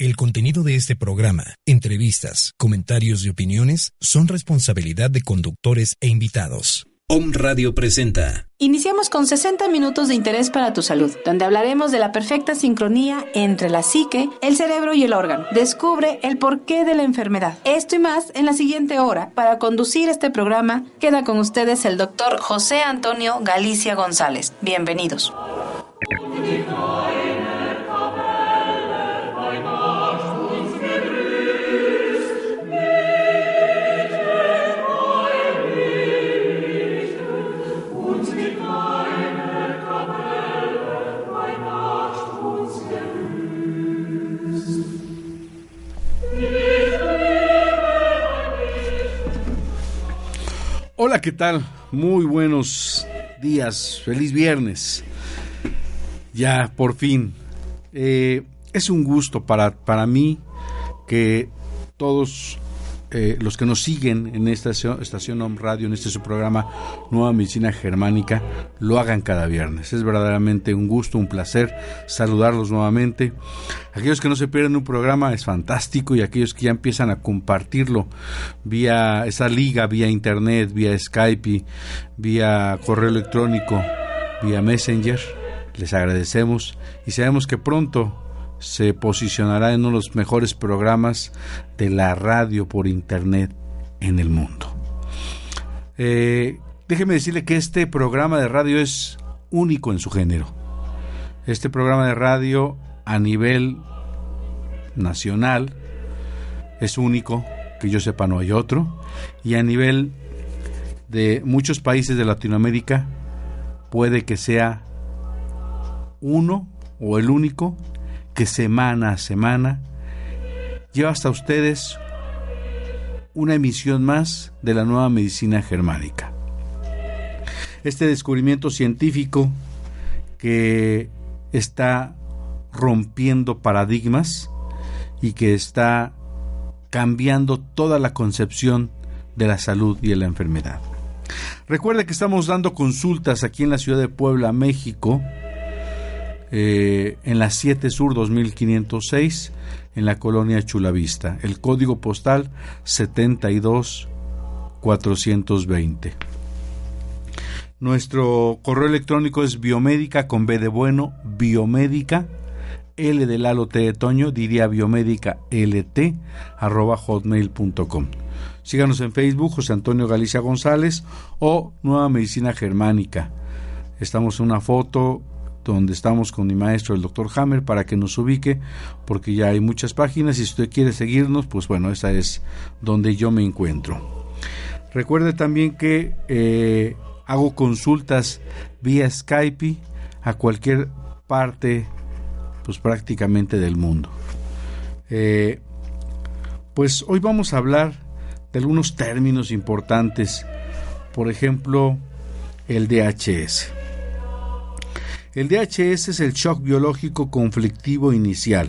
El contenido de este programa, entrevistas, comentarios y opiniones son responsabilidad de conductores e invitados. Om Radio presenta. Iniciamos con 60 minutos de interés para tu salud, donde hablaremos de la perfecta sincronía entre la psique, el cerebro y el órgano. Descubre el porqué de la enfermedad. Esto y más en la siguiente hora. Para conducir este programa, queda con ustedes el doctor José Antonio Galicia González. Bienvenidos. Hola, ¿qué tal? Muy buenos días, feliz viernes. Ya, por fin. Eh, es un gusto para, para mí que todos eh, los que nos siguen en esta estación, Home Radio, en este su programa Nueva Medicina Germánica, lo hagan cada viernes. Es verdaderamente un gusto, un placer saludarlos nuevamente. Aquellos que no se pierden un programa es fantástico y aquellos que ya empiezan a compartirlo vía esa liga, vía internet, vía Skype, vía correo electrónico, vía Messenger, les agradecemos y sabemos que pronto se posicionará en uno de los mejores programas de la radio por internet en el mundo. Eh, déjeme decirle que este programa de radio es único en su género. Este programa de radio a nivel nacional es único, que yo sepa no hay otro, y a nivel de muchos países de Latinoamérica puede que sea uno o el único que semana a semana lleva hasta ustedes una emisión más de la nueva medicina germánica. Este descubrimiento científico que está rompiendo paradigmas y que está cambiando toda la concepción de la salud y de la enfermedad. Recuerde que estamos dando consultas aquí en la ciudad de Puebla, México, eh, en la 7 Sur 2506, en la colonia Chulavista. El código postal 72420. Nuestro correo electrónico es biomédica con B de bueno, biomédica, L de Lalo T de Toño, diría biomédica LT, arroba hotmail.com. Síganos en Facebook, José Antonio Galicia González o Nueva Medicina Germánica. Estamos en una foto donde estamos con mi maestro, el doctor Hammer, para que nos ubique, porque ya hay muchas páginas y si usted quiere seguirnos, pues bueno, esa es donde yo me encuentro. Recuerde también que eh, hago consultas vía Skype a cualquier parte, pues prácticamente del mundo. Eh, pues hoy vamos a hablar de algunos términos importantes, por ejemplo, el DHS. El DHS es el shock biológico conflictivo inicial.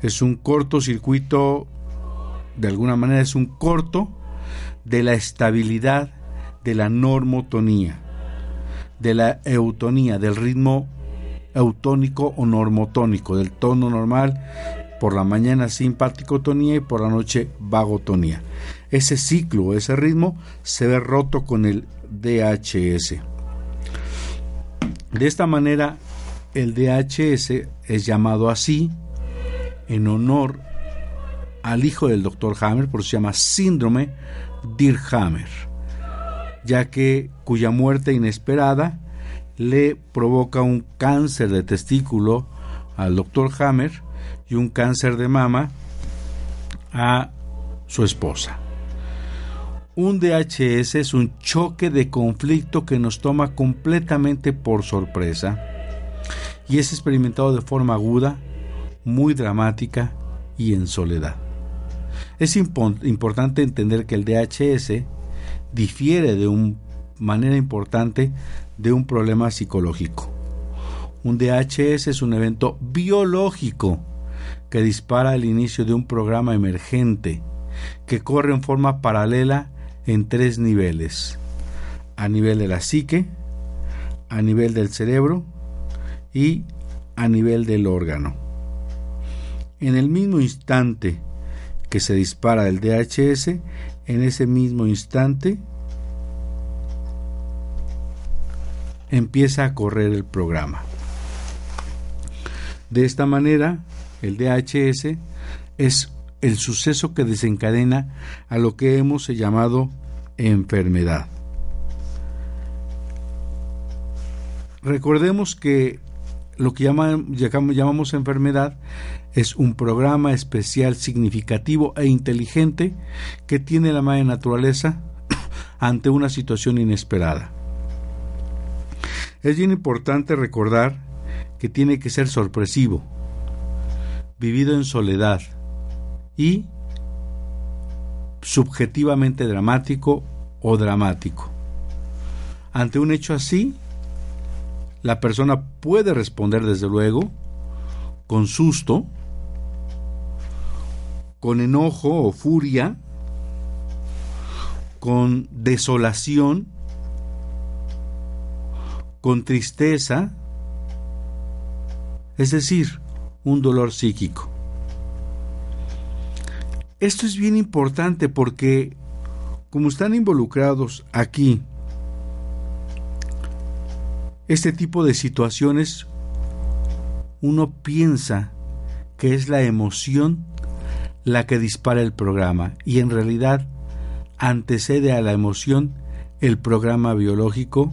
Es un cortocircuito, de alguna manera es un corto de la estabilidad de la normotonía, de la eutonía, del ritmo eutónico o normotónico, del tono normal, por la mañana simpaticotonía y por la noche vagotonía. Ese ciclo, ese ritmo se ve roto con el DHS. De esta manera, el DHS es llamado así en honor al hijo del doctor Hammer, por eso se llama síndrome Dirhammer, ya que cuya muerte inesperada le provoca un cáncer de testículo al doctor Hammer y un cáncer de mama a su esposa. Un DHS es un choque de conflicto que nos toma completamente por sorpresa y es experimentado de forma aguda, muy dramática y en soledad. Es importante entender que el DHS difiere de una manera importante de un problema psicológico. Un DHS es un evento biológico que dispara el inicio de un programa emergente que corre en forma paralela en tres niveles. A nivel de la psique, a nivel del cerebro y a nivel del órgano. en el mismo instante que se dispara el DHS, en ese mismo instante empieza a correr el programa. De esta manera, el DHS es el suceso que desencadena a lo que hemos llamado enfermedad. Recordemos que lo que llamamos enfermedad es un programa especial significativo e inteligente que tiene la madre naturaleza ante una situación inesperada. Es bien importante recordar que tiene que ser sorpresivo, vivido en soledad y subjetivamente dramático o dramático. Ante un hecho así, la persona puede responder desde luego con susto, con enojo o furia, con desolación, con tristeza, es decir, un dolor psíquico. Esto es bien importante porque como están involucrados aquí este tipo de situaciones, uno piensa que es la emoción la que dispara el programa y en realidad antecede a la emoción el programa biológico,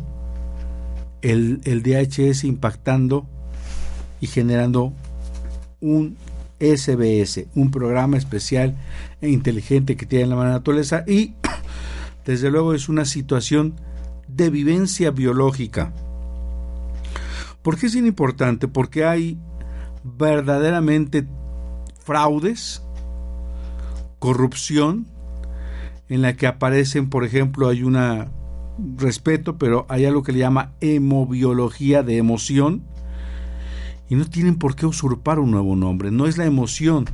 el, DHS impactando y generando un SBS, un programa especial e inteligente que tiene la naturaleza y desde luego es una situación de vivencia biológica ¿Por qué es importante? Porque hay verdaderamente fraudes, corrupción, en la que aparecen, por ejemplo, hay una respeto, pero hay algo que le llama hemobiología de emoción, y no tienen por qué usurpar un nuevo nombre. No es la emoción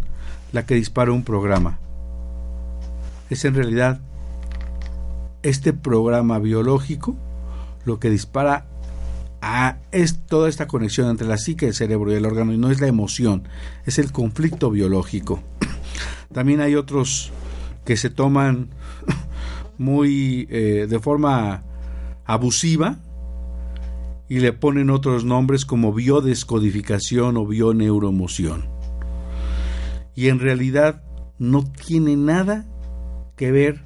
la que dispara un programa. Es en realidad este programa biológico lo que dispara es toda esta conexión entre la psique, el cerebro y el órgano y no es la emoción, es el conflicto biológico. También hay otros que se toman muy eh, de forma abusiva y le ponen otros nombres como biodescodificación o bioneuroemoción. Y en realidad no tiene nada que ver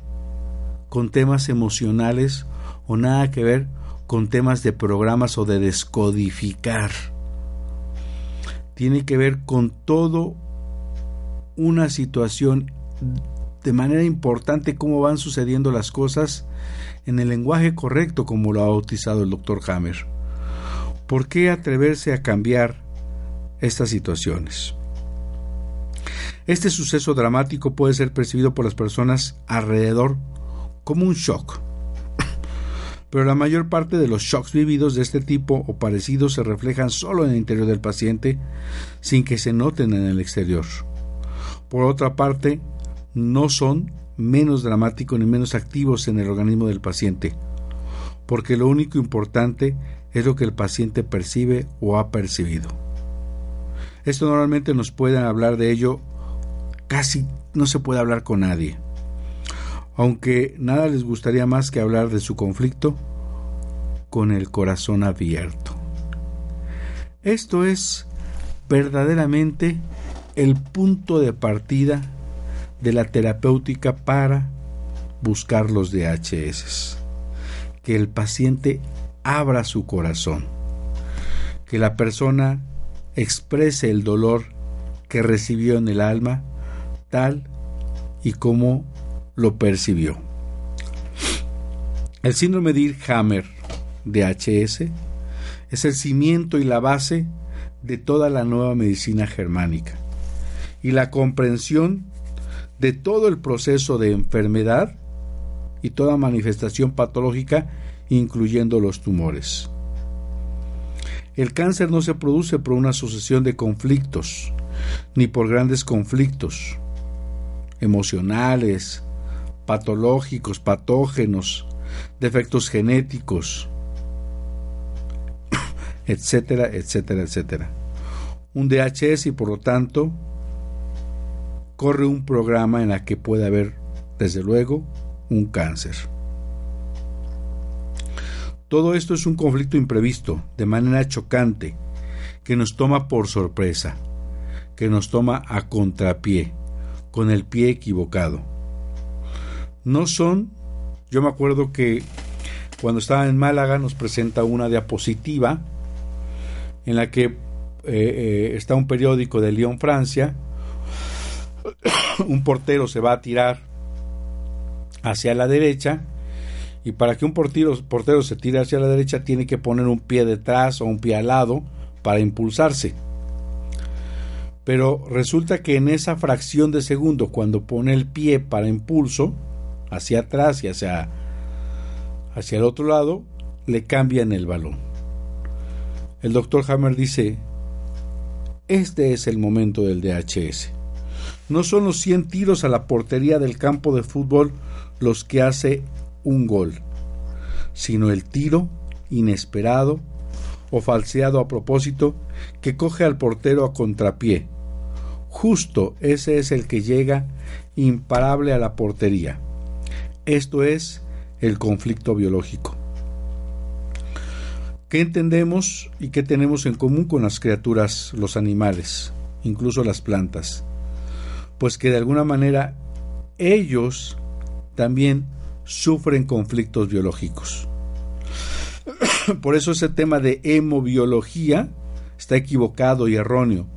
con temas emocionales o nada que ver con temas de programas o de descodificar. Tiene que ver con todo una situación de manera importante cómo van sucediendo las cosas en el lenguaje correcto como lo ha bautizado el doctor Hammer. ¿Por qué atreverse a cambiar estas situaciones? Este suceso dramático puede ser percibido por las personas alrededor como un shock pero la mayor parte de los shocks vividos de este tipo o parecidos se reflejan solo en el interior del paciente sin que se noten en el exterior. Por otra parte, no son menos dramáticos ni menos activos en el organismo del paciente, porque lo único importante es lo que el paciente percibe o ha percibido. Esto normalmente nos puede hablar de ello, casi no se puede hablar con nadie aunque nada les gustaría más que hablar de su conflicto con el corazón abierto. Esto es verdaderamente el punto de partida de la terapéutica para buscar los DHS. Que el paciente abra su corazón, que la persona exprese el dolor que recibió en el alma tal y como lo percibió. El síndrome de Hammer DHS es el cimiento y la base de toda la nueva medicina germánica y la comprensión de todo el proceso de enfermedad y toda manifestación patológica, incluyendo los tumores. El cáncer no se produce por una sucesión de conflictos, ni por grandes conflictos emocionales, patológicos, patógenos, defectos genéticos, etcétera, etcétera, etcétera. Un DHS y por lo tanto corre un programa en la que puede haber, desde luego, un cáncer. Todo esto es un conflicto imprevisto, de manera chocante, que nos toma por sorpresa, que nos toma a contrapié, con el pie equivocado. No son, yo me acuerdo que cuando estaba en Málaga nos presenta una diapositiva en la que eh, eh, está un periódico de Lyon, Francia, un portero se va a tirar hacia la derecha y para que un portero, se tire hacia la derecha tiene que poner un pie detrás o un pie al lado para impulsarse. Pero resulta que en esa fracción de segundo, cuando pone el pie para impulso, hacia atrás y hacia, hacia el otro lado, le cambian el balón. El doctor Hammer dice, este es el momento del DHS. No son los 100 tiros a la portería del campo de fútbol los que hace un gol, sino el tiro inesperado o falseado a propósito que coge al portero a contrapié. Justo ese es el que llega imparable a la portería. Esto es el conflicto biológico. ¿Qué entendemos y qué tenemos en común con las criaturas, los animales, incluso las plantas? Pues que de alguna manera ellos también sufren conflictos biológicos. Por eso ese tema de hemobiología está equivocado y erróneo,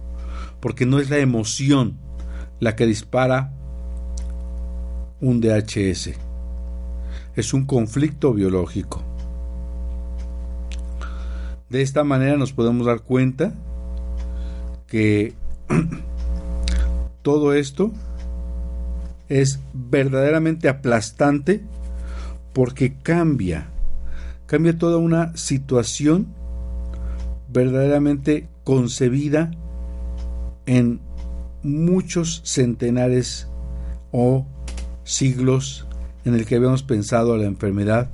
porque no es la emoción la que dispara un DHS, es un conflicto biológico. De esta manera nos podemos dar cuenta que todo esto es verdaderamente aplastante porque cambia, cambia toda una situación verdaderamente concebida en muchos centenares o siglos en el que habíamos pensado a la enfermedad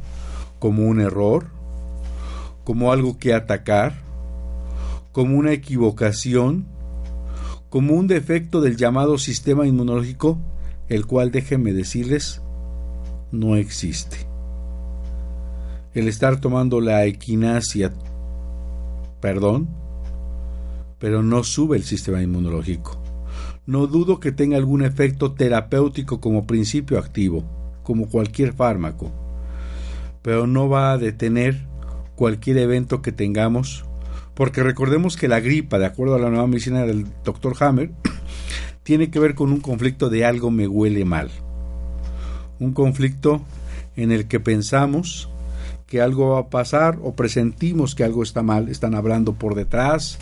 como un error, como algo que atacar, como una equivocación, como un defecto del llamado sistema inmunológico, el cual déjenme decirles, no existe. El estar tomando la equinacia, perdón, pero no sube el sistema inmunológico. No dudo que tenga algún efecto terapéutico como principio activo, como cualquier fármaco, pero no va a detener cualquier evento que tengamos, porque recordemos que la gripa, de acuerdo a la nueva medicina del Dr. Hammer, tiene que ver con un conflicto de algo me huele mal. Un conflicto en el que pensamos que algo va a pasar o presentimos que algo está mal, están hablando por detrás,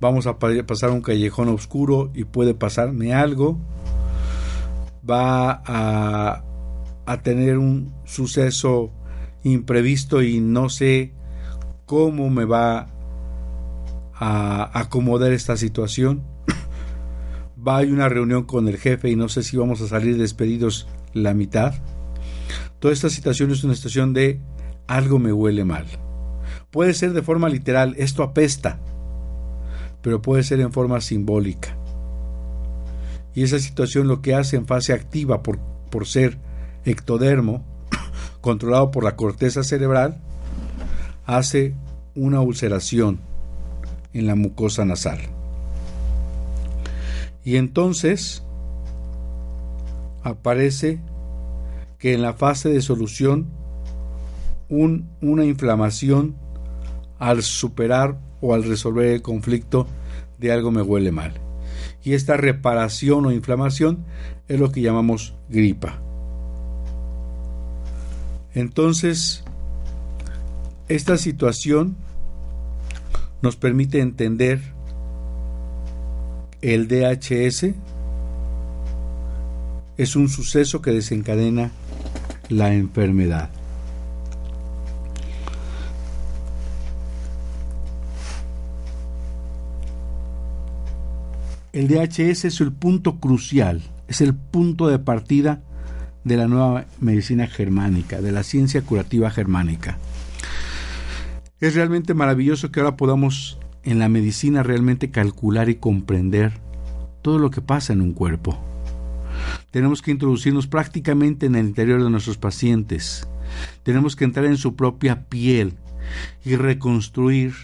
vamos a pasar un callejón oscuro y puede pasarme algo, va a, tener un suceso imprevisto y no sé cómo me va a acomodar esta situación. Va a una reunión con el jefe y no sé si vamos a salir despedidos la mitad. Toda esta situación es una situación de algo me huele mal. Puede ser de forma literal, esto apesta, pero puede ser en forma simbólica. Y esa situación lo que hace en fase activa por, por ser ectodermo, controlado por la corteza cerebral, hace una ulceración en la mucosa nasal. Y entonces aparece que en la fase de solución un, una inflamación al superar o al resolver el conflicto de algo me huele mal. Y esta reparación o inflamación es lo que llamamos gripa. Entonces, esta situación nos permite entender el DHS es un suceso que desencadena la enfermedad. El DHS es el punto crucial, es el punto de partida de la nueva medicina germánica, de la ciencia curativa germánica. Es realmente maravilloso que ahora podamos en la medicina realmente calcular y comprender todo lo que pasa en un cuerpo. Tenemos que introducirnos prácticamente en el interior de nuestros pacientes. Tenemos que entrar en su propia piel y reconstruir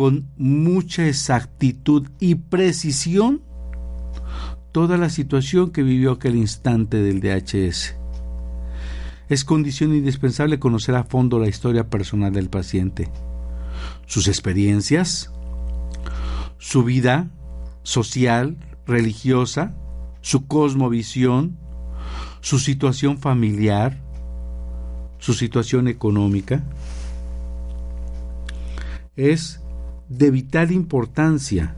con mucha exactitud y precisión toda la situación que vivió aquel instante del DHS. Es condición indispensable conocer a fondo la historia personal del paciente, sus experiencias, su vida social, religiosa, su cosmovisión, su situación familiar, su situación económica. Es de vital importancia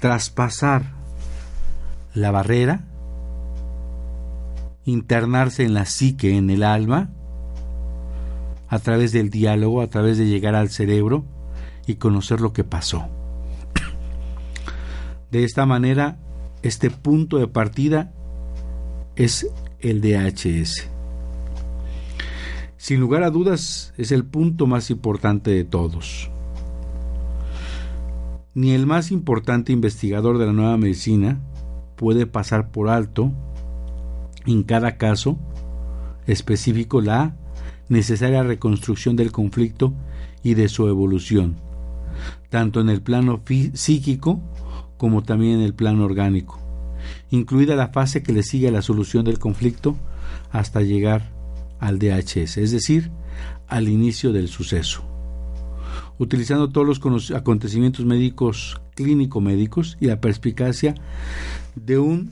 traspasar la barrera, internarse en la psique, en el alma, a través del diálogo, a través de llegar al cerebro y conocer lo que pasó. De esta manera, este punto de partida es el DHS. Sin lugar a dudas, es el punto más importante de todos. Ni el más importante investigador de la nueva medicina puede pasar por alto en cada caso específico la necesaria reconstrucción del conflicto y de su evolución, tanto en el plano psíquico como también en el plano orgánico, incluida la fase que le sigue a la solución del conflicto hasta llegar al DHS, es decir, al inicio del suceso. Utilizando todos los acontecimientos médicos, clínico-médicos y la perspicacia de un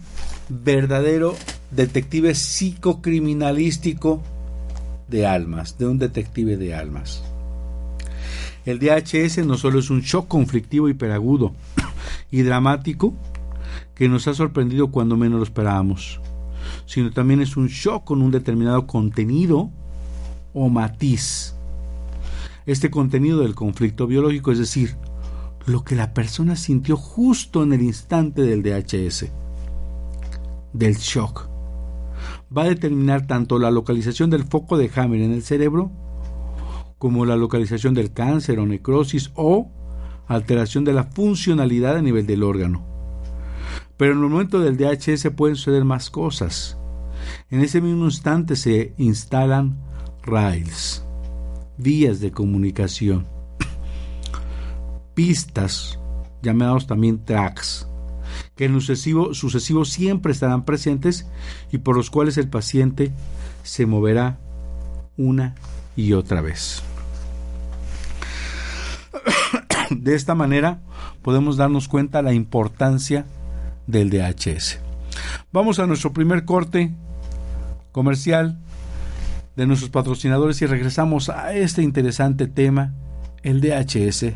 verdadero detective psicocriminalístico de almas, de un detective de almas. El DHS no solo es un shock conflictivo hiperagudo y dramático que nos ha sorprendido cuando menos lo esperábamos, sino también es un shock con un determinado contenido o matiz. Este contenido del conflicto biológico, es decir, lo que la persona sintió justo en el instante del DHS, del shock. Va a determinar tanto la localización del foco de Hammer en el cerebro como la localización del cáncer o necrosis o alteración de la funcionalidad a nivel del órgano. Pero en el momento del DHS pueden suceder más cosas. En ese mismo instante se instalan rails, vías de comunicación pistas, llamados también tracks, que en sucesivo, sucesivo siempre estarán presentes y por los cuales el paciente se moverá una y otra vez. De esta manera podemos darnos cuenta la importancia del DHS. Vamos a nuestro primer corte comercial de nuestros patrocinadores y regresamos a este interesante tema, el DHS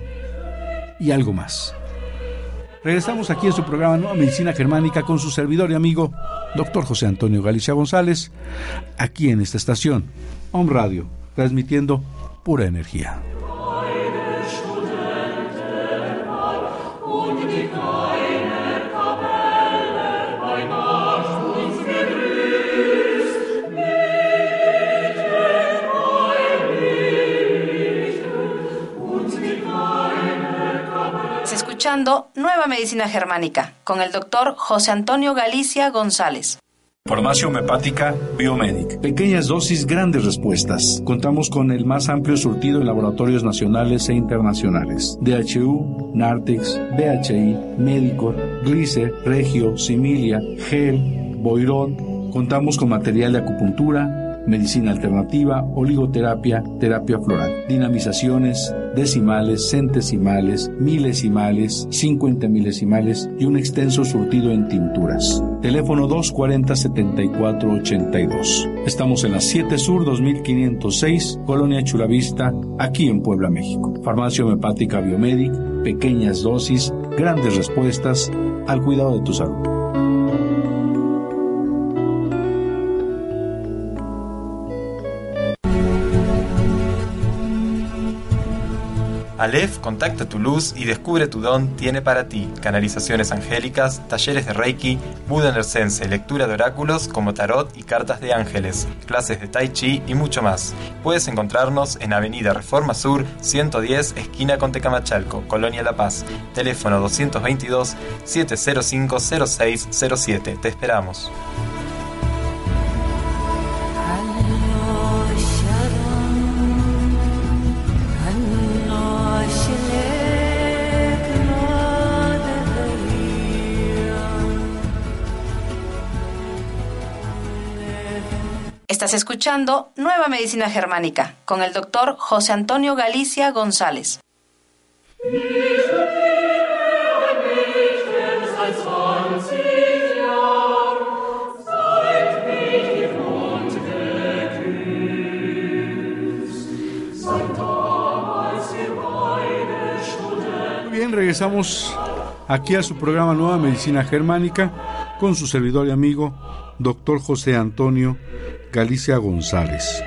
y algo más. Regresamos aquí en su programa Nueva Medicina Germánica con su servidor y amigo, doctor José Antonio Galicia González, aquí en esta estación, Home Radio, transmitiendo pura energía. Nueva Medicina Germánica con el doctor José Antonio Galicia González. Farmacia homeopática Biomedic. Pequeñas dosis, grandes respuestas. Contamos con el más amplio surtido en laboratorios nacionales e internacionales. DHU, Nartex, BHI, Médico, Glicer, Regio, Similia, Gel, Boirón. Contamos con material de acupuntura, medicina alternativa, oligoterapia, terapia floral, dinamizaciones, decimales, centesimales, milesimales, 50 milesimales y un extenso surtido en tinturas. Teléfono 240-7482. Estamos en la 7 Sur 2506, Colonia Chulavista, aquí en Puebla, México. Farmacia homeopática Biomedic, pequeñas dosis, grandes respuestas al cuidado de tu salud. Aleph contacta tu luz y descubre tu don tiene para ti canalizaciones angélicas, talleres de Reiki, Buda Nersense, lectura de oráculos como tarot y cartas de ángeles, clases de Tai Chi y mucho más. Puedes encontrarnos en Avenida Reforma Sur 110, esquina con Tecamachalco, Colonia La Paz. Teléfono 222 705 0607. Te esperamos. Estás escuchando Nueva Medicina Germánica con el doctor José Antonio Galicia González. Muy bien, regresamos aquí a su programa Nueva Medicina Germánica con su servidor y amigo, doctor José Antonio Galicia González.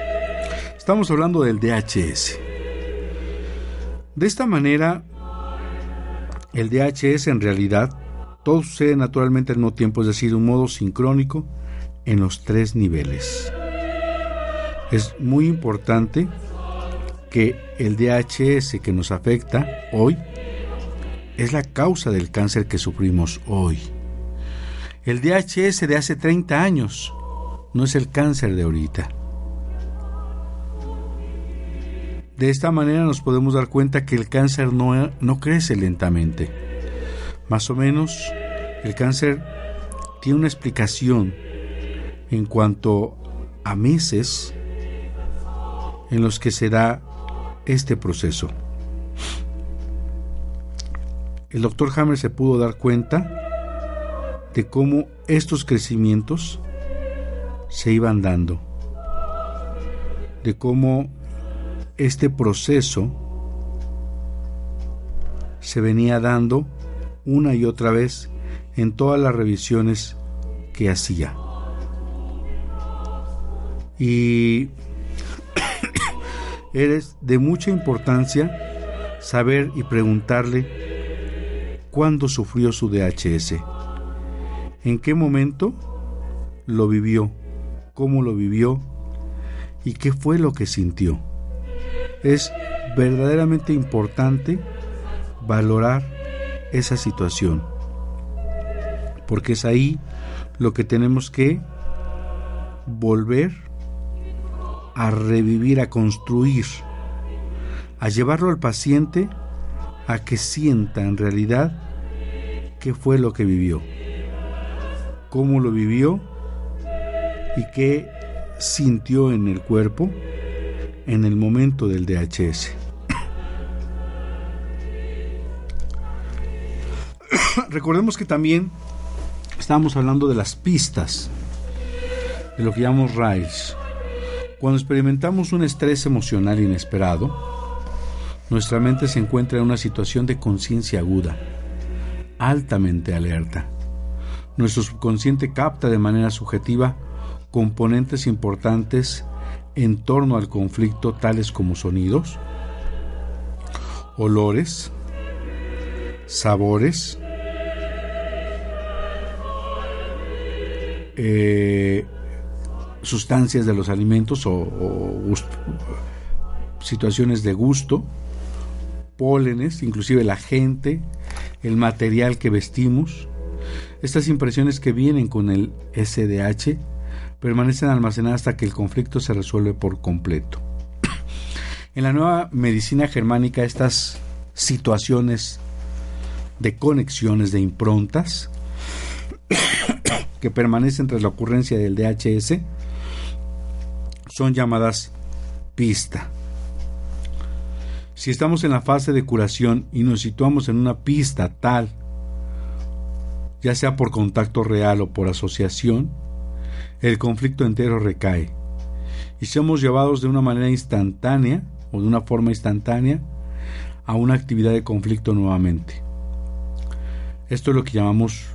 Estamos hablando del DHS. De esta manera, el DHS en realidad todo sucede naturalmente al mismo tiempo, es decir, un modo sincrónico en los tres niveles. Es muy importante que el DHS que nos afecta hoy es la causa del cáncer que sufrimos hoy. El DHS de hace 30 años no es el cáncer de ahorita. De esta manera nos podemos dar cuenta que el cáncer no, no crece lentamente. Más o menos, el cáncer tiene una explicación en cuanto a meses en los que se da este proceso. El doctor Hammer se pudo dar cuenta de cómo estos crecimientos se iban dando, de cómo este proceso se venía dando una y otra vez en todas las revisiones que hacía. Y eres de mucha importancia saber y preguntarle cuándo sufrió su DHS, en qué momento lo vivió, cómo lo vivió y qué fue lo que sintió. Es verdaderamente importante valorar esa situación, porque es ahí lo que tenemos que volver a revivir, a construir, a llevarlo al paciente a que sienta en realidad qué fue lo que vivió, cómo lo vivió y qué sintió en el cuerpo en el momento del DHS. Recordemos que también estábamos hablando de las pistas, de lo que llamamos rails. Cuando experimentamos un estrés emocional inesperado, nuestra mente se encuentra en una situación de conciencia aguda, altamente alerta. Nuestro subconsciente capta de manera subjetiva componentes importantes en torno al conflicto tales como sonidos, olores, sabores, eh, sustancias de los alimentos o, situaciones de gusto, pólenes, inclusive la gente, el material que vestimos. Estas impresiones que vienen con el SDH permanecen almacenadas hasta que el conflicto se resuelve por completo. En la nueva medicina germánica estas situaciones de conexiones, de improntas, que permanecen tras la ocurrencia del DHS, son llamadas pista. Si estamos en la fase de curación y nos situamos en una pista tal, ya sea por contacto real o por asociación, el conflicto entero recae y somos llevados de una manera instantánea o de una forma instantánea a una actividad de conflicto nuevamente. Esto es lo que llamamos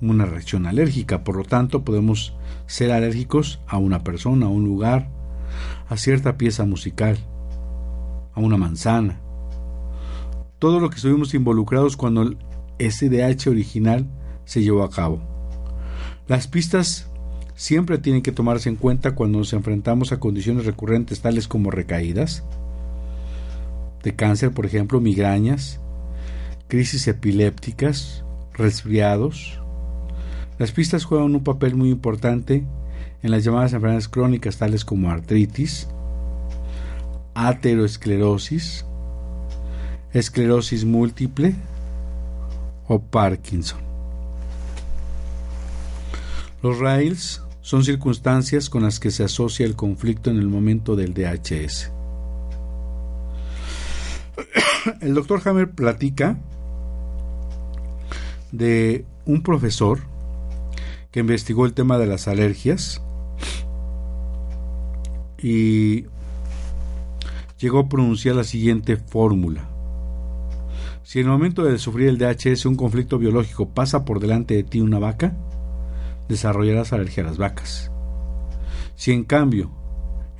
una reacción alérgica, por lo tanto podemos ser alérgicos a una persona, a un lugar, a cierta pieza musical, a una manzana, todo lo que estuvimos involucrados cuando el SDH original se llevó a cabo. Las pistas siempre tienen que tomarse en cuenta cuando nos enfrentamos a condiciones recurrentes tales como recaídas de cáncer, por ejemplo, migrañas, crisis epilépticas, resfriados. Las pistas juegan un papel muy importante en las llamadas enfermedades crónicas tales como artritis, ateroesclerosis, esclerosis múltiple o Parkinson. Los rails son circunstancias con las que se asocia el conflicto en el momento del DHS. El doctor Hammer platica de un profesor que investigó el tema de las alergias y llegó a pronunciar la siguiente fórmula. Si en el momento de sufrir el DHS un conflicto biológico pasa por delante de ti una vaca, desarrollarás alergia a las vacas. Si en cambio,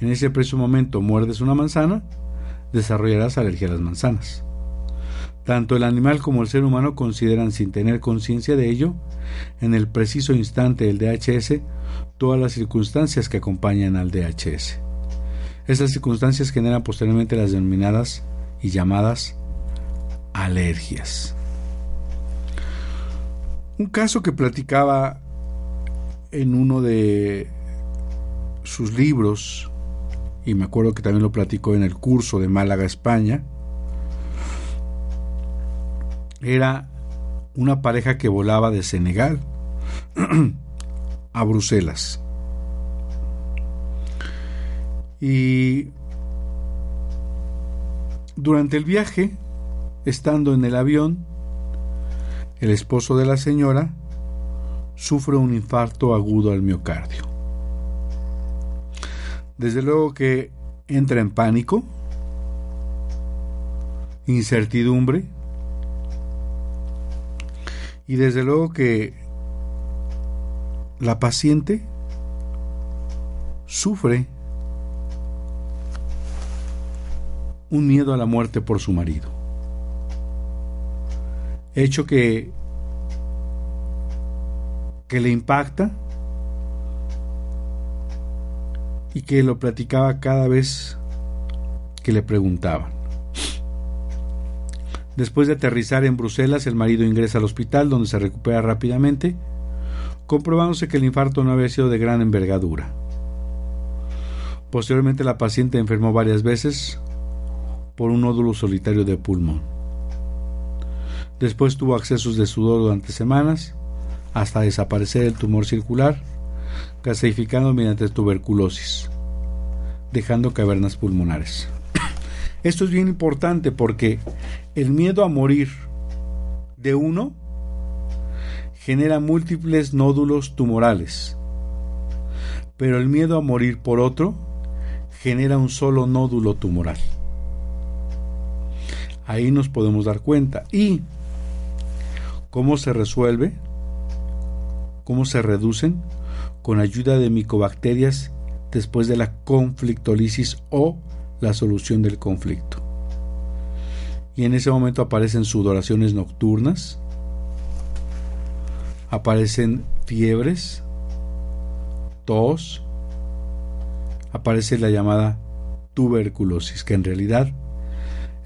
en ese preciso momento muerdes una manzana, desarrollarás alergia a las manzanas. Tanto el animal como el ser humano consideran sin tener conciencia de ello, en el preciso instante del DHS, todas las circunstancias que acompañan al DHS. Estas circunstancias generan posteriormente las denominadas y llamadas alergias. Un caso que platicaba en uno de sus libros, y me acuerdo que también lo platicó en el curso de Málaga, España, era una pareja que volaba de Senegal a Bruselas. Y durante el viaje, estando en el avión, el esposo de la señora sufre un infarto agudo al miocardio. Desde luego que entra en pánico, incertidumbre, y desde luego que la paciente sufre un miedo a la muerte por su marido. Hecho que, que le impacta y que lo platicaba cada vez que le preguntaban. Después de aterrizar en Bruselas, el marido ingresa al hospital donde se recupera rápidamente, comprobándose que el infarto no había sido de gran envergadura. Posteriormente la paciente enfermó varias veces por un nódulo solitario de pulmón. Después tuvo accesos de sudor durante semanas hasta desaparecer el tumor circular, gasificando mediante tuberculosis, dejando cavernas pulmonares. Esto es bien importante porque el miedo a morir de uno genera múltiples nódulos tumorales, pero el miedo a morir por otro genera un solo nódulo tumoral. Ahí nos podemos dar cuenta. ¿Y cómo se resuelve? ¿Cómo se reducen? Con ayuda de micobacterias después de la conflictolisis o la solución del conflicto. Y en ese momento aparecen sudoraciones nocturnas, aparecen fiebres, tos, aparece la llamada tuberculosis, que en realidad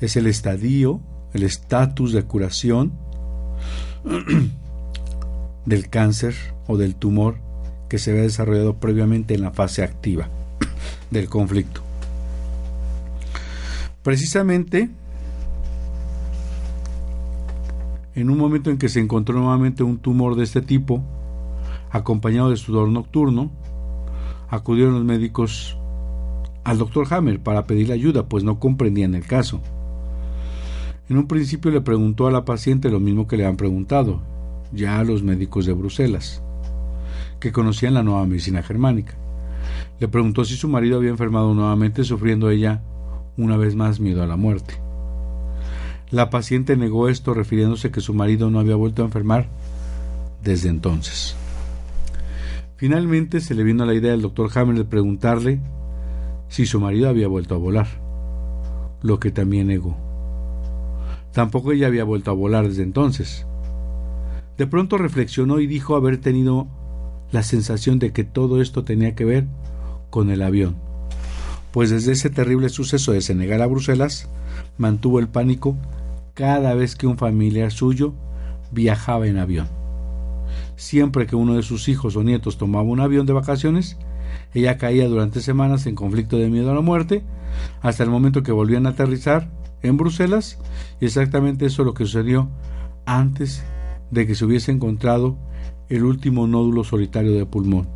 es el estadio, el estatus de curación del cáncer o del tumor que se había desarrollado previamente en la fase activa del conflicto. Precisamente en un momento en que se encontró nuevamente un tumor de este tipo, acompañado de sudor nocturno, acudieron los médicos al doctor Hammer para pedirle ayuda, pues no comprendían el caso. En un principio le preguntó a la paciente lo mismo que le han preguntado, ya a los médicos de Bruselas, que conocían la nueva medicina germánica. Le preguntó si su marido había enfermado nuevamente, sufriendo ella una vez más miedo a la muerte. La paciente negó esto refiriéndose que su marido no había vuelto a enfermar desde entonces. Finalmente se le vino la idea al doctor Hammer de preguntarle si su marido había vuelto a volar, lo que también negó. Tampoco ella había vuelto a volar desde entonces. De pronto reflexionó y dijo haber tenido la sensación de que todo esto tenía que ver con el avión, pues desde ese terrible suceso de Senegal a Bruselas mantuvo el pánico cada vez que un familiar suyo viajaba en avión. Siempre que uno de sus hijos o nietos tomaba un avión de vacaciones, ella caía durante semanas en conflicto de miedo a la muerte, hasta el momento que volvían a aterrizar en Bruselas, y exactamente eso es lo que sucedió antes de que se hubiese encontrado el último nódulo solitario de pulmón,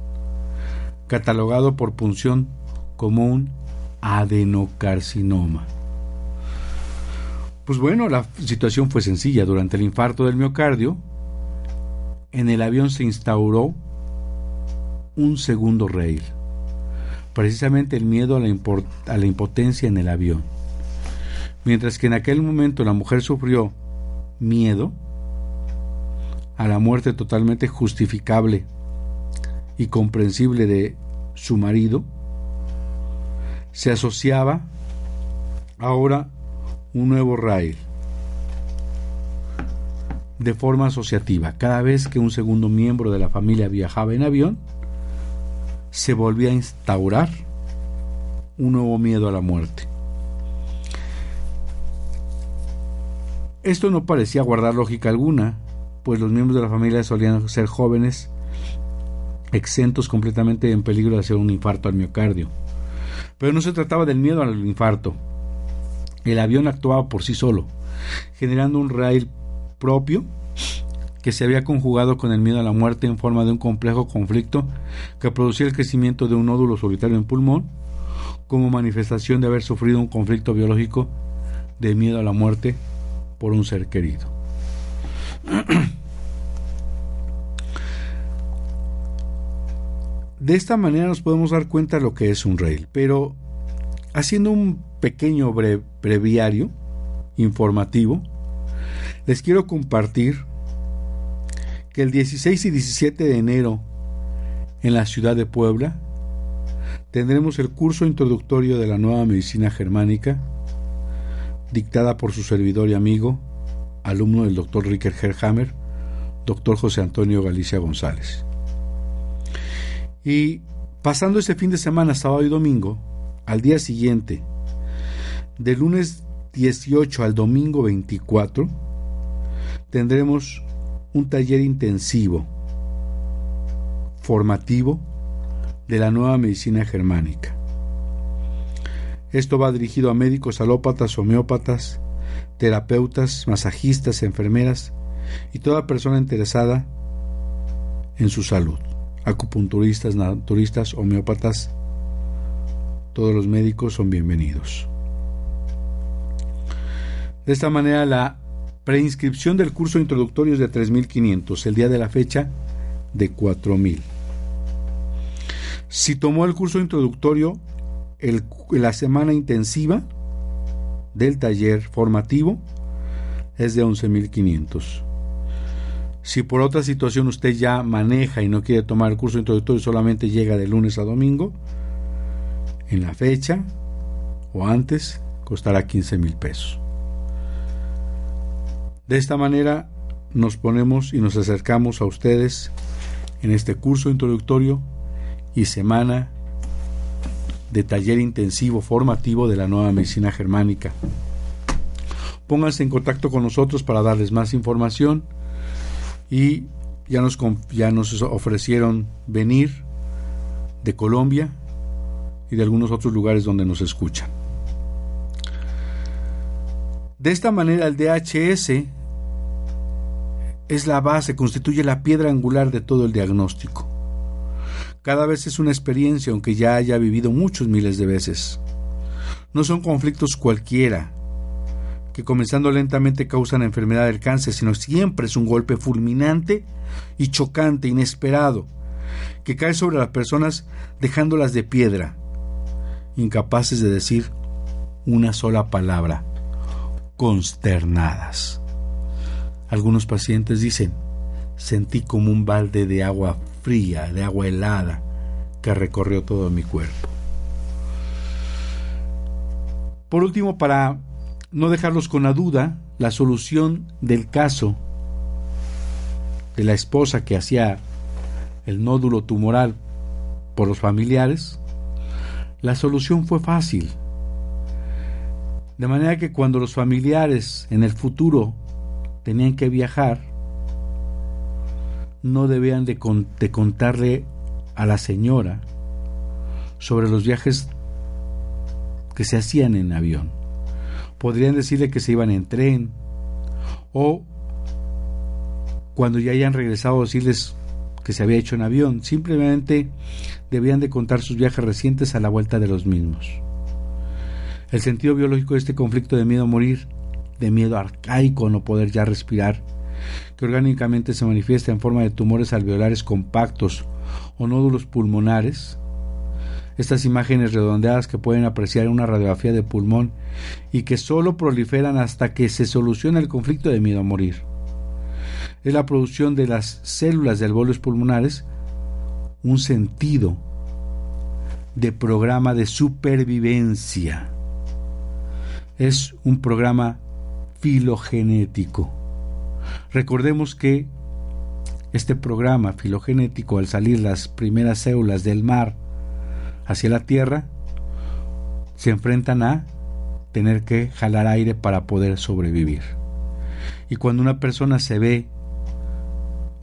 catalogado por punción como un adenocarcinoma. Pues bueno, la situación fue sencilla. Durante el infarto del miocardio, en el avión se instauró un segundo rail. Precisamente el miedo a la, a la impotencia en el avión. Mientras que en aquel momento la mujer sufrió miedo a la muerte totalmente justificable y comprensible de su marido, se asociaba ahora un nuevo rail de forma asociativa. Cada vez que un segundo miembro de la familia viajaba en avión, se volvía a instaurar un nuevo miedo a la muerte. Esto no parecía guardar lógica alguna, pues los miembros de la familia solían ser jóvenes, exentos completamente en peligro de hacer un infarto al miocardio. Pero no se trataba del miedo al infarto, el avión actuaba por sí solo, generando un rail propio que se había conjugado con el miedo a la muerte en forma de un complejo conflicto que producía el crecimiento de un nódulo solitario en pulmón como manifestación de haber sufrido un conflicto biológico de miedo a la muerte por un ser querido. De esta manera nos podemos dar cuenta de lo que es un rail, pero haciendo un pequeño breviario informativo, les quiero compartir que el 16 y 17 de enero en la ciudad de Puebla tendremos el curso introductorio de la nueva medicina germánica dictada por su servidor y amigo, alumno del doctor Ricker Herhammer, doctor José Antonio Galicia González. Y pasando ese fin de semana, sábado y domingo, al día siguiente, de lunes 18 al domingo 24 tendremos un taller intensivo formativo de la nueva medicina germánica. Esto va dirigido a médicos alópatas, homeópatas, terapeutas, masajistas, enfermeras y toda persona interesada en su salud, acupunturistas, naturistas, homeópatas, todos los médicos son bienvenidos. De esta manera, la preinscripción del curso introductorio es de 3.500, el día de la fecha de 4.000. Si tomó el curso introductorio la semana intensiva del taller formativo, es de 11.500. Si por otra situación usted ya maneja y no quiere tomar el curso introductorio, solamente llega de lunes a domingo, en la fecha o antes, costará 15 mil pesos. De esta manera nos ponemos y nos acercamos a ustedes en este curso introductorio y semana de taller intensivo formativo de la nueva medicina germánica. Pónganse en contacto con nosotros para darles más información y ya nos, ya nos ofrecieron venir de Colombia y de algunos otros lugares donde nos escuchan. De esta manera el DHS es la base, constituye la piedra angular de todo el diagnóstico. Cada vez es una experiencia, aunque ya haya vivido muchos miles de veces. No son conflictos cualquiera, que comenzando lentamente causan enfermedad del cáncer, sino siempre es un golpe fulminante y chocante, inesperado, que cae sobre las personas dejándolas de piedra, incapaces de decir una sola palabra, consternadas. Algunos pacientes dicen, sentí como un balde de agua fría, de agua helada, que recorrió todo mi cuerpo. Por último, para no dejarlos con la duda, la solución del caso de la esposa que hacía el nódulo tumoral por los familiares, la solución fue fácil. De manera que cuando los familiares en el futuro tenían que viajar, no debían de, contarle a la señora sobre los viajes que se hacían en avión. Podrían decirle que se iban en tren o cuando ya hayan regresado decirles que se había hecho en avión. Simplemente debían de contar sus viajes recientes a la vuelta de los mismos. El sentido biológico de este conflicto de miedo a morir, de miedo arcaico a no poder ya respirar, que orgánicamente se manifiesta en forma de tumores alveolares compactos o nódulos pulmonares, estas imágenes redondeadas que pueden apreciar en una radiografía de pulmón y que solo proliferan hasta que se soluciona el conflicto de miedo a morir. Es la producción de las células de alveolos pulmonares un sentido de programa de supervivencia. Es un programa filogenético. Recordemos que este programa filogenético, al salir las primeras células del mar hacia la Tierra, se enfrentan a tener que jalar aire para poder sobrevivir. Y cuando una persona se ve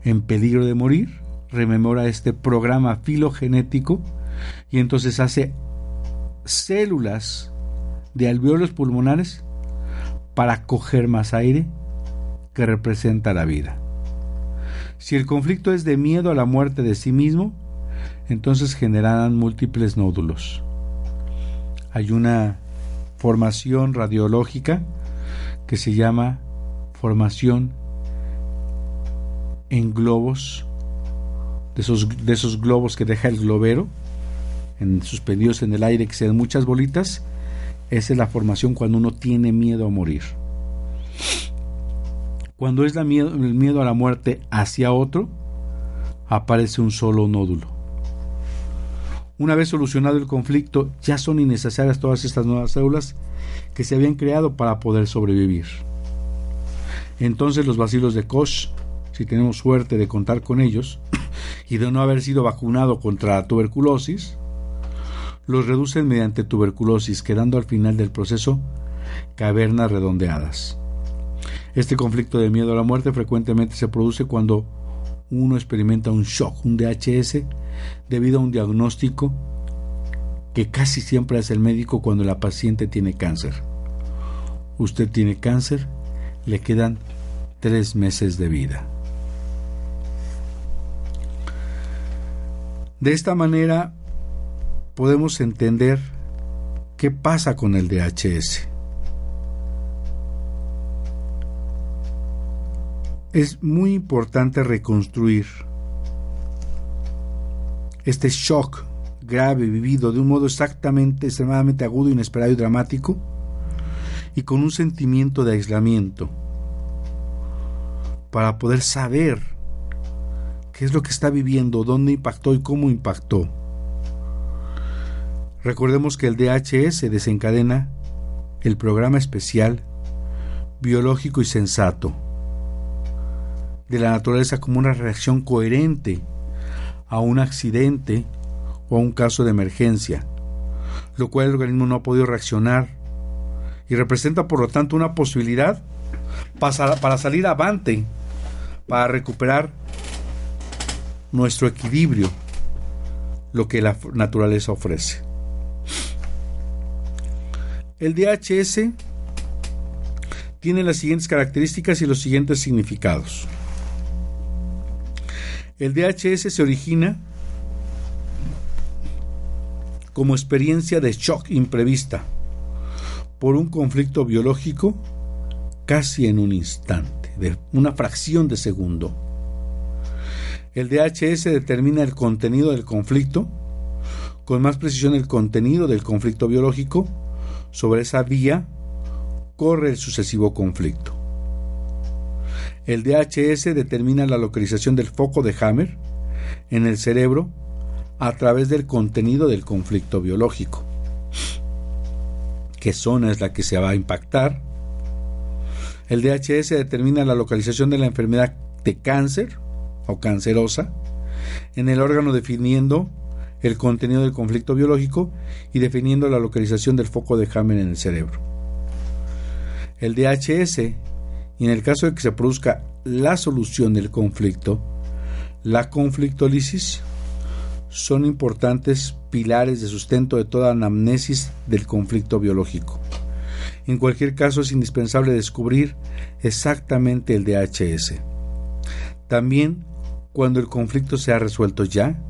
en peligro de morir, rememora este programa filogenético y entonces hace células de alveolos pulmonares para coger más aire que representa la vida. Si el conflicto es de miedo a la muerte de sí mismo, entonces generarán múltiples nódulos. Hay una formación radiológica que se llama formación en globos de esos, de esos globos que deja el globero, en, suspendidos en el aire, que sean muchas bolitas, esa es la formación cuando uno tiene miedo a morir. Cuando es el miedo a la muerte hacia otro, aparece un solo nódulo. Una vez solucionado el conflicto, ya son innecesarias todas estas nuevas células que se habían creado para poder sobrevivir. Entonces los vacilos de Koch, si tenemos suerte de contar con ellos, y de no haber sido vacunado contra la tuberculosis, los reducen mediante tuberculosis, quedando al final del proceso cavernas redondeadas. Este conflicto de miedo a la muerte frecuentemente se produce cuando uno experimenta un shock, un DHS, debido a un diagnóstico que casi siempre hace el médico cuando la paciente tiene cáncer. Usted tiene cáncer, le quedan tres meses de vida. De esta manera podemos entender qué pasa con el DHS. Es muy importante reconstruir este shock grave vivido de un modo exactamente, extremadamente agudo, inesperado y dramático, y con un sentimiento de aislamiento, para poder saber qué es lo que está viviendo, dónde impactó y cómo impactó. Recordemos que el DHS desencadena el programa especial biológico y sensato de la naturaleza como una reacción coherente a un accidente o a un caso de emergencia, lo cual el organismo no ha podido reaccionar y representa por lo tanto una posibilidad para, salir avante, para recuperar nuestro equilibrio, lo que la naturaleza ofrece. El DHS tiene las siguientes características y los siguientes significados. El DHS se origina como experiencia de shock imprevista por un conflicto biológico casi en un instante, de una fracción de segundo. El DHS determina el contenido del conflicto, con más precisión el contenido del conflicto biológico, sobre esa vía corre el sucesivo conflicto. El DHS determina la localización del foco de Hammer en el cerebro a través del contenido del conflicto biológico. ¿Qué zona es la que se va a impactar? El DHS determina la localización de la enfermedad de cáncer o cancerosa en el órgano definiendo el contenido del conflicto biológico y definiendo la localización del foco de Hammer en el cerebro. El DHS, y en el caso de que se produzca la solución del conflicto, la conflictólisis, son importantes pilares de sustento de toda anamnesis del conflicto biológico. En cualquier caso es indispensable descubrir exactamente el DHS. También cuando el conflicto se ha resuelto ya,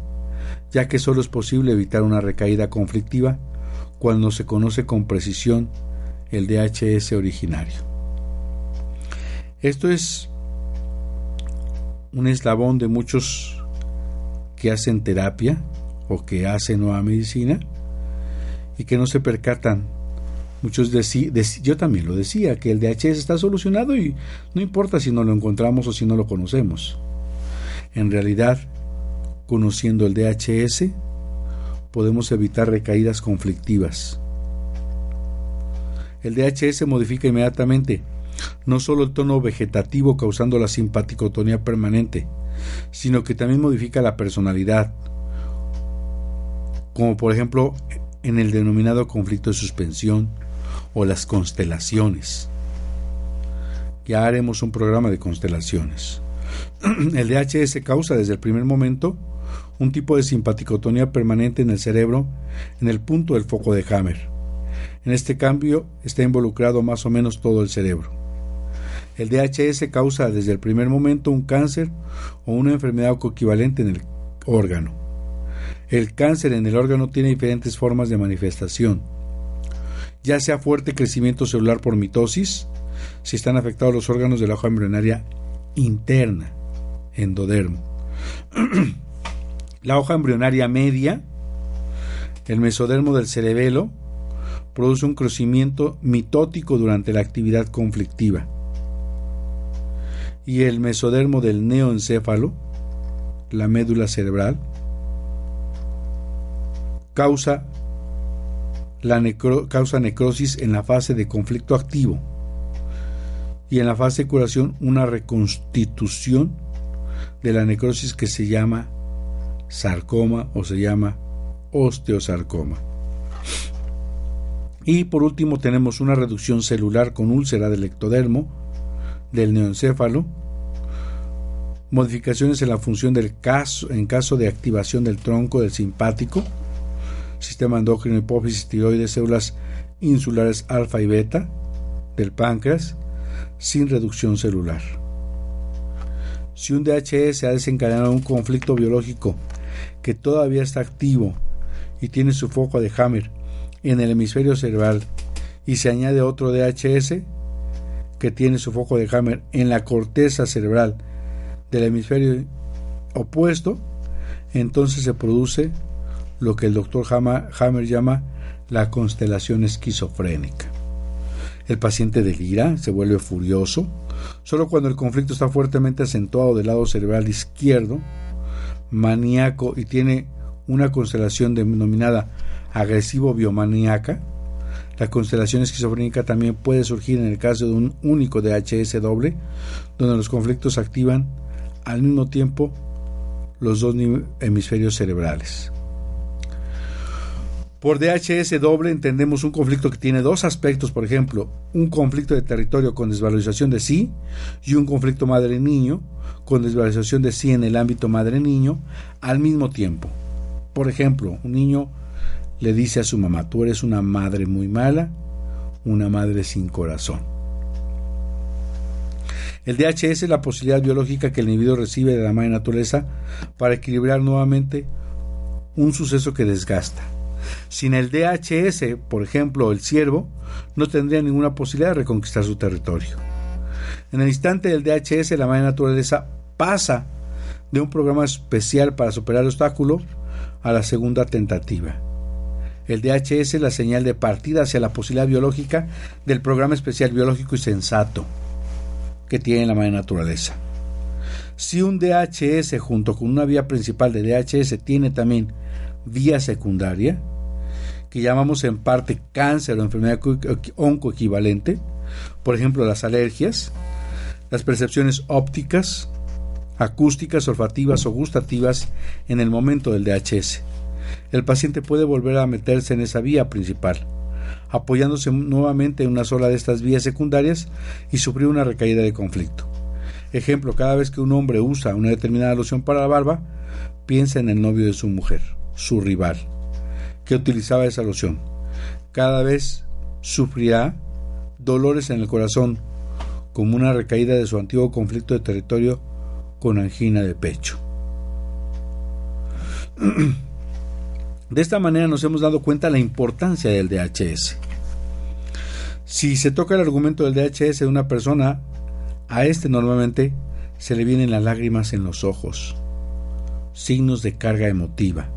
ya que solo es posible evitar una recaída conflictiva cuando se conoce con precisión el DHS originario. Esto es un eslabón de muchos que hacen terapia o que hacen nueva medicina y que no se percatan. Muchos decían, yo también lo decía, que el DHS está solucionado y no importa si no lo encontramos o si no lo conocemos. En realidad, conociendo el DHS, podemos evitar recaídas conflictivas. El DHS modifica inmediatamente no solo el tono vegetativo causando la simpaticotonía permanente, sino que también modifica la personalidad, como por ejemplo en el denominado conflicto de suspensión o las constelaciones. Ya haremos un programa de constelaciones. El DHS causa desde el primer momento un tipo de simpaticotonía permanente en el cerebro en el punto del foco de Hammer. En este cambio está involucrado más o menos todo el cerebro. El DHS causa desde el primer momento un cáncer o una enfermedad coequivalente en el órgano. El cáncer en el órgano tiene diferentes formas de manifestación, ya sea fuerte crecimiento celular por mitosis, si están afectados los órganos de la hoja embrionaria interna, endodermo. la hoja embrionaria media, el mesodermo del cerebelo, produce un crecimiento mitótico durante la actividad conflictiva. Y el mesodermo del neoencéfalo, la médula cerebral, causa, la causa necrosis en la fase de conflicto activo y en la fase de curación una reconstitución de la necrosis que se llama sarcoma o se llama osteosarcoma. Y por último tenemos una reducción celular con úlcera del ectodermo, del neoencéfalo, modificaciones en la función del caso en caso de activación del tronco del simpático, sistema endocrino, hipófisis, tiroides, células insulares alfa y beta del páncreas, sin reducción celular. Si un DHS ha desencadenado un conflicto biológico que todavía está activo y tiene su foco de Hammer en el hemisferio cerebral y se añade otro DHS que tiene su foco de Hammer en la corteza cerebral del hemisferio opuesto, entonces se produce lo que el doctor Hammer llama la constelación esquizofrénica. El paciente delira, se vuelve furioso, solo cuando el conflicto está fuertemente acentuado del lado cerebral izquierdo, maníaco y tiene una constelación denominada agresivo biomaníaca. La constelación esquizofrénica también puede surgir en el caso de un único DHS doble, donde los conflictos activan al mismo tiempo los dos hemisferios cerebrales. Por DHS doble entendemos un conflicto que tiene dos aspectos, por ejemplo, un conflicto de territorio con desvalorización de sí y un conflicto madre-niño con desvalorización de sí en el ámbito madre-niño al mismo tiempo. Por ejemplo, un niño le dice a su mamá, tú eres una madre muy mala, una madre sin corazón. El DHS es la posibilidad biológica que el individuo recibe de la madre naturaleza para equilibrar nuevamente un suceso que desgasta. Sin el DHS, por ejemplo, el ciervo, no tendría ninguna posibilidad de reconquistar su territorio. En el instante del DHS, la madre naturaleza pasa de un programa especial para superar el obstáculo a la segunda tentativa. El DHS es la señal de partida hacia la posibilidad biológica del programa especial biológico y sensato que tiene la madre naturaleza. Si un DHS junto con una vía principal de DHS tiene también vía secundaria, que llamamos en parte cáncer o enfermedad oncoequivalente, Por ejemplo, las alergias, las percepciones ópticas, acústicas, olfativas o gustativas en el momento del DHS. El paciente puede volver a meterse en esa vía principal, apoyándose nuevamente en una sola de estas vías secundarias y sufrir una recaída de conflicto. Ejemplo, cada vez que un hombre usa una determinada loción para la barba, piensa en el novio de su mujer, su rival, que utilizaba esa loción. Cada vez sufrirá dolores en el corazón, como una recaída de su antiguo conflicto de territorio con angina de pecho. De esta manera nos hemos dado cuenta de la importancia del DHS. Si se toca el argumento del DHS de una persona, a este normalmente se le vienen las lágrimas en los ojos, signos de carga emotiva.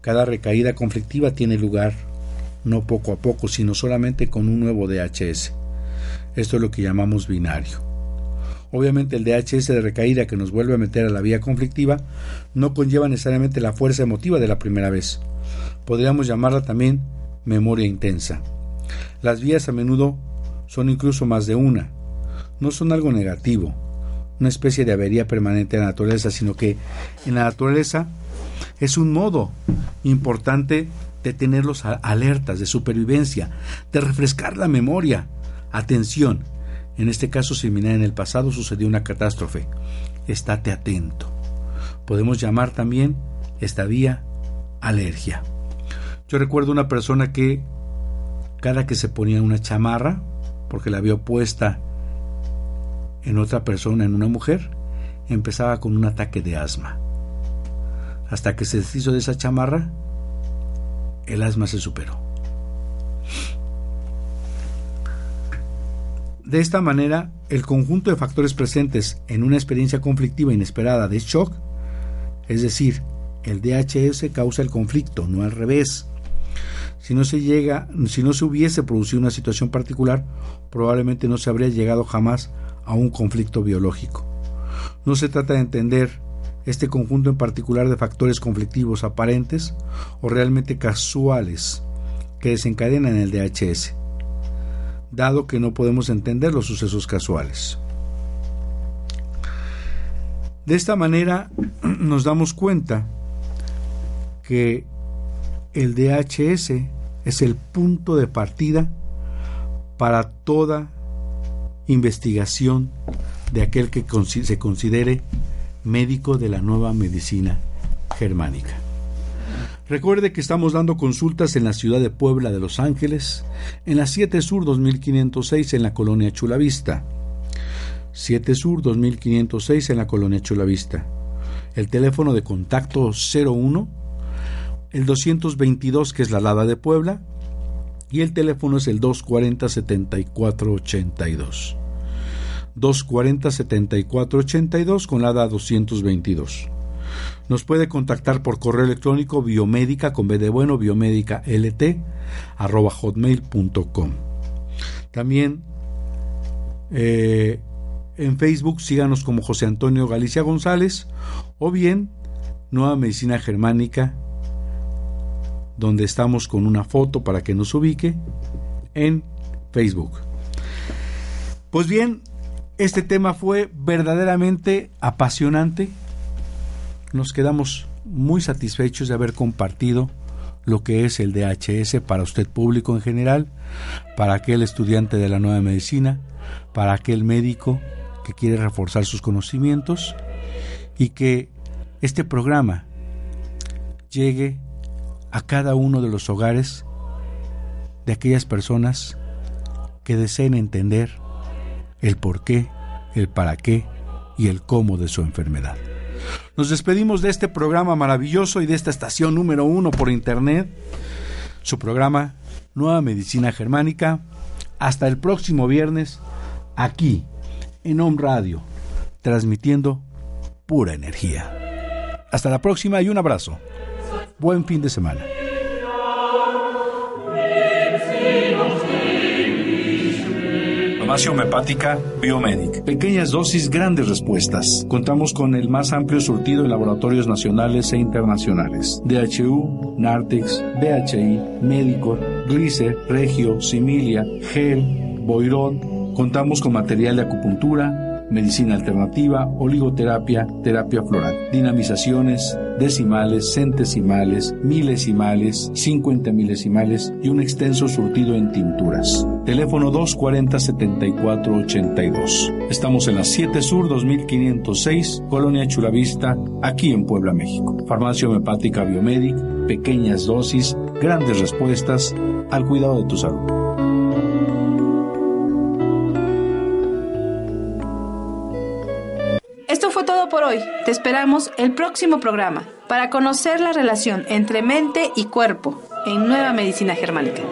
Cada recaída conflictiva tiene lugar no poco a poco, sino solamente con un nuevo DHS. Esto es lo que llamamos binario. Obviamente el DHS de recaída que nos vuelve a meter a la vía conflictiva no conlleva necesariamente la fuerza emotiva de la primera vez. Podríamos llamarla también memoria intensa. Las vías a menudo son incluso más de una. No son algo negativo, una especie de avería permanente en la naturaleza, sino que en la naturaleza es un modo importante de tenerlos alertas, de supervivencia, de refrescar la memoria. Atención, en este caso similar en el pasado sucedió una catástrofe. Estate atento. Podemos llamar también esta vía alergia. Yo recuerdo una persona que cada que se ponía una chamarra, porque la vio puesta en otra persona, en una mujer, empezaba con un ataque de asma. Hasta que se deshizo de esa chamarra, el asma se superó. De esta manera, el conjunto de factores presentes en una experiencia conflictiva inesperada de shock, es decir, el DHS causa el conflicto, no al revés. Si no se llega, si no se hubiese producido una situación particular, probablemente no se habría llegado jamás a un conflicto biológico. No se trata de entender este conjunto en particular de factores conflictivos aparentes o realmente casuales que desencadenan el DHS, dado que no podemos entender los sucesos casuales. De esta manera nos damos cuenta que el DHS es el punto de partida para toda investigación de aquel que se considere médico de la nueva medicina germánica. Recuerde que estamos dando consultas en la ciudad de Puebla de Los Ángeles, en la 7 Sur 2506 en la colonia Chulavista. 7 Sur 2506 en la colonia Chulavista. El teléfono de contacto 01, el 222 que es la Lada de Puebla, y el teléfono es el 240 7482. 240-7482 con la ADA 222. Nos puede contactar por correo electrónico biomédica con B biomédica lt arroba hotmail.com. También eh, en Facebook síganos como José Antonio Galicia González o bien Nueva Medicina Germánica donde estamos con una foto para que nos ubique en Facebook. Pues bien, este tema fue verdaderamente apasionante. Nos quedamos muy satisfechos de haber compartido lo que es el DHS para usted público en general, para aquel estudiante de la nueva medicina, para aquel médico que quiere reforzar sus conocimientos y que este programa llegue a cada uno de los hogares de aquellas personas que deseen entender el por qué, el para qué y el cómo de su enfermedad. Nos despedimos de este programa maravilloso y de esta estación número uno por internet, su programa Nueva Medicina Germánica. Hasta el próximo viernes, aquí, en Home Radio, transmitiendo pura energía. Hasta la próxima y un abrazo. Buen fin de semana. Farmacia homeopática Biomedic. Pequeñas dosis, grandes respuestas. Contamos con el más amplio surtido en laboratorios nacionales e internacionales. DHU, Nartex, BHI, Medicor, Glicer, Regio, Similia, Gel, Boirón, contamos con material de acupuntura, medicina alternativa, oligoterapia, terapia floral, dinamizaciones, decimales, centesimales, milesimales, 50 milesimales y un extenso surtido en tinturas. Teléfono 240-7482. Estamos en la 7 Sur 2506, Colonia Chulavista, aquí en Puebla, México. Farmacia homeopática Biomedic, pequeñas dosis, grandes respuestas al cuidado de tu salud. por hoy. Te esperamos el próximo programa para conocer la relación entre mente y cuerpo en Nueva Medicina Germánica.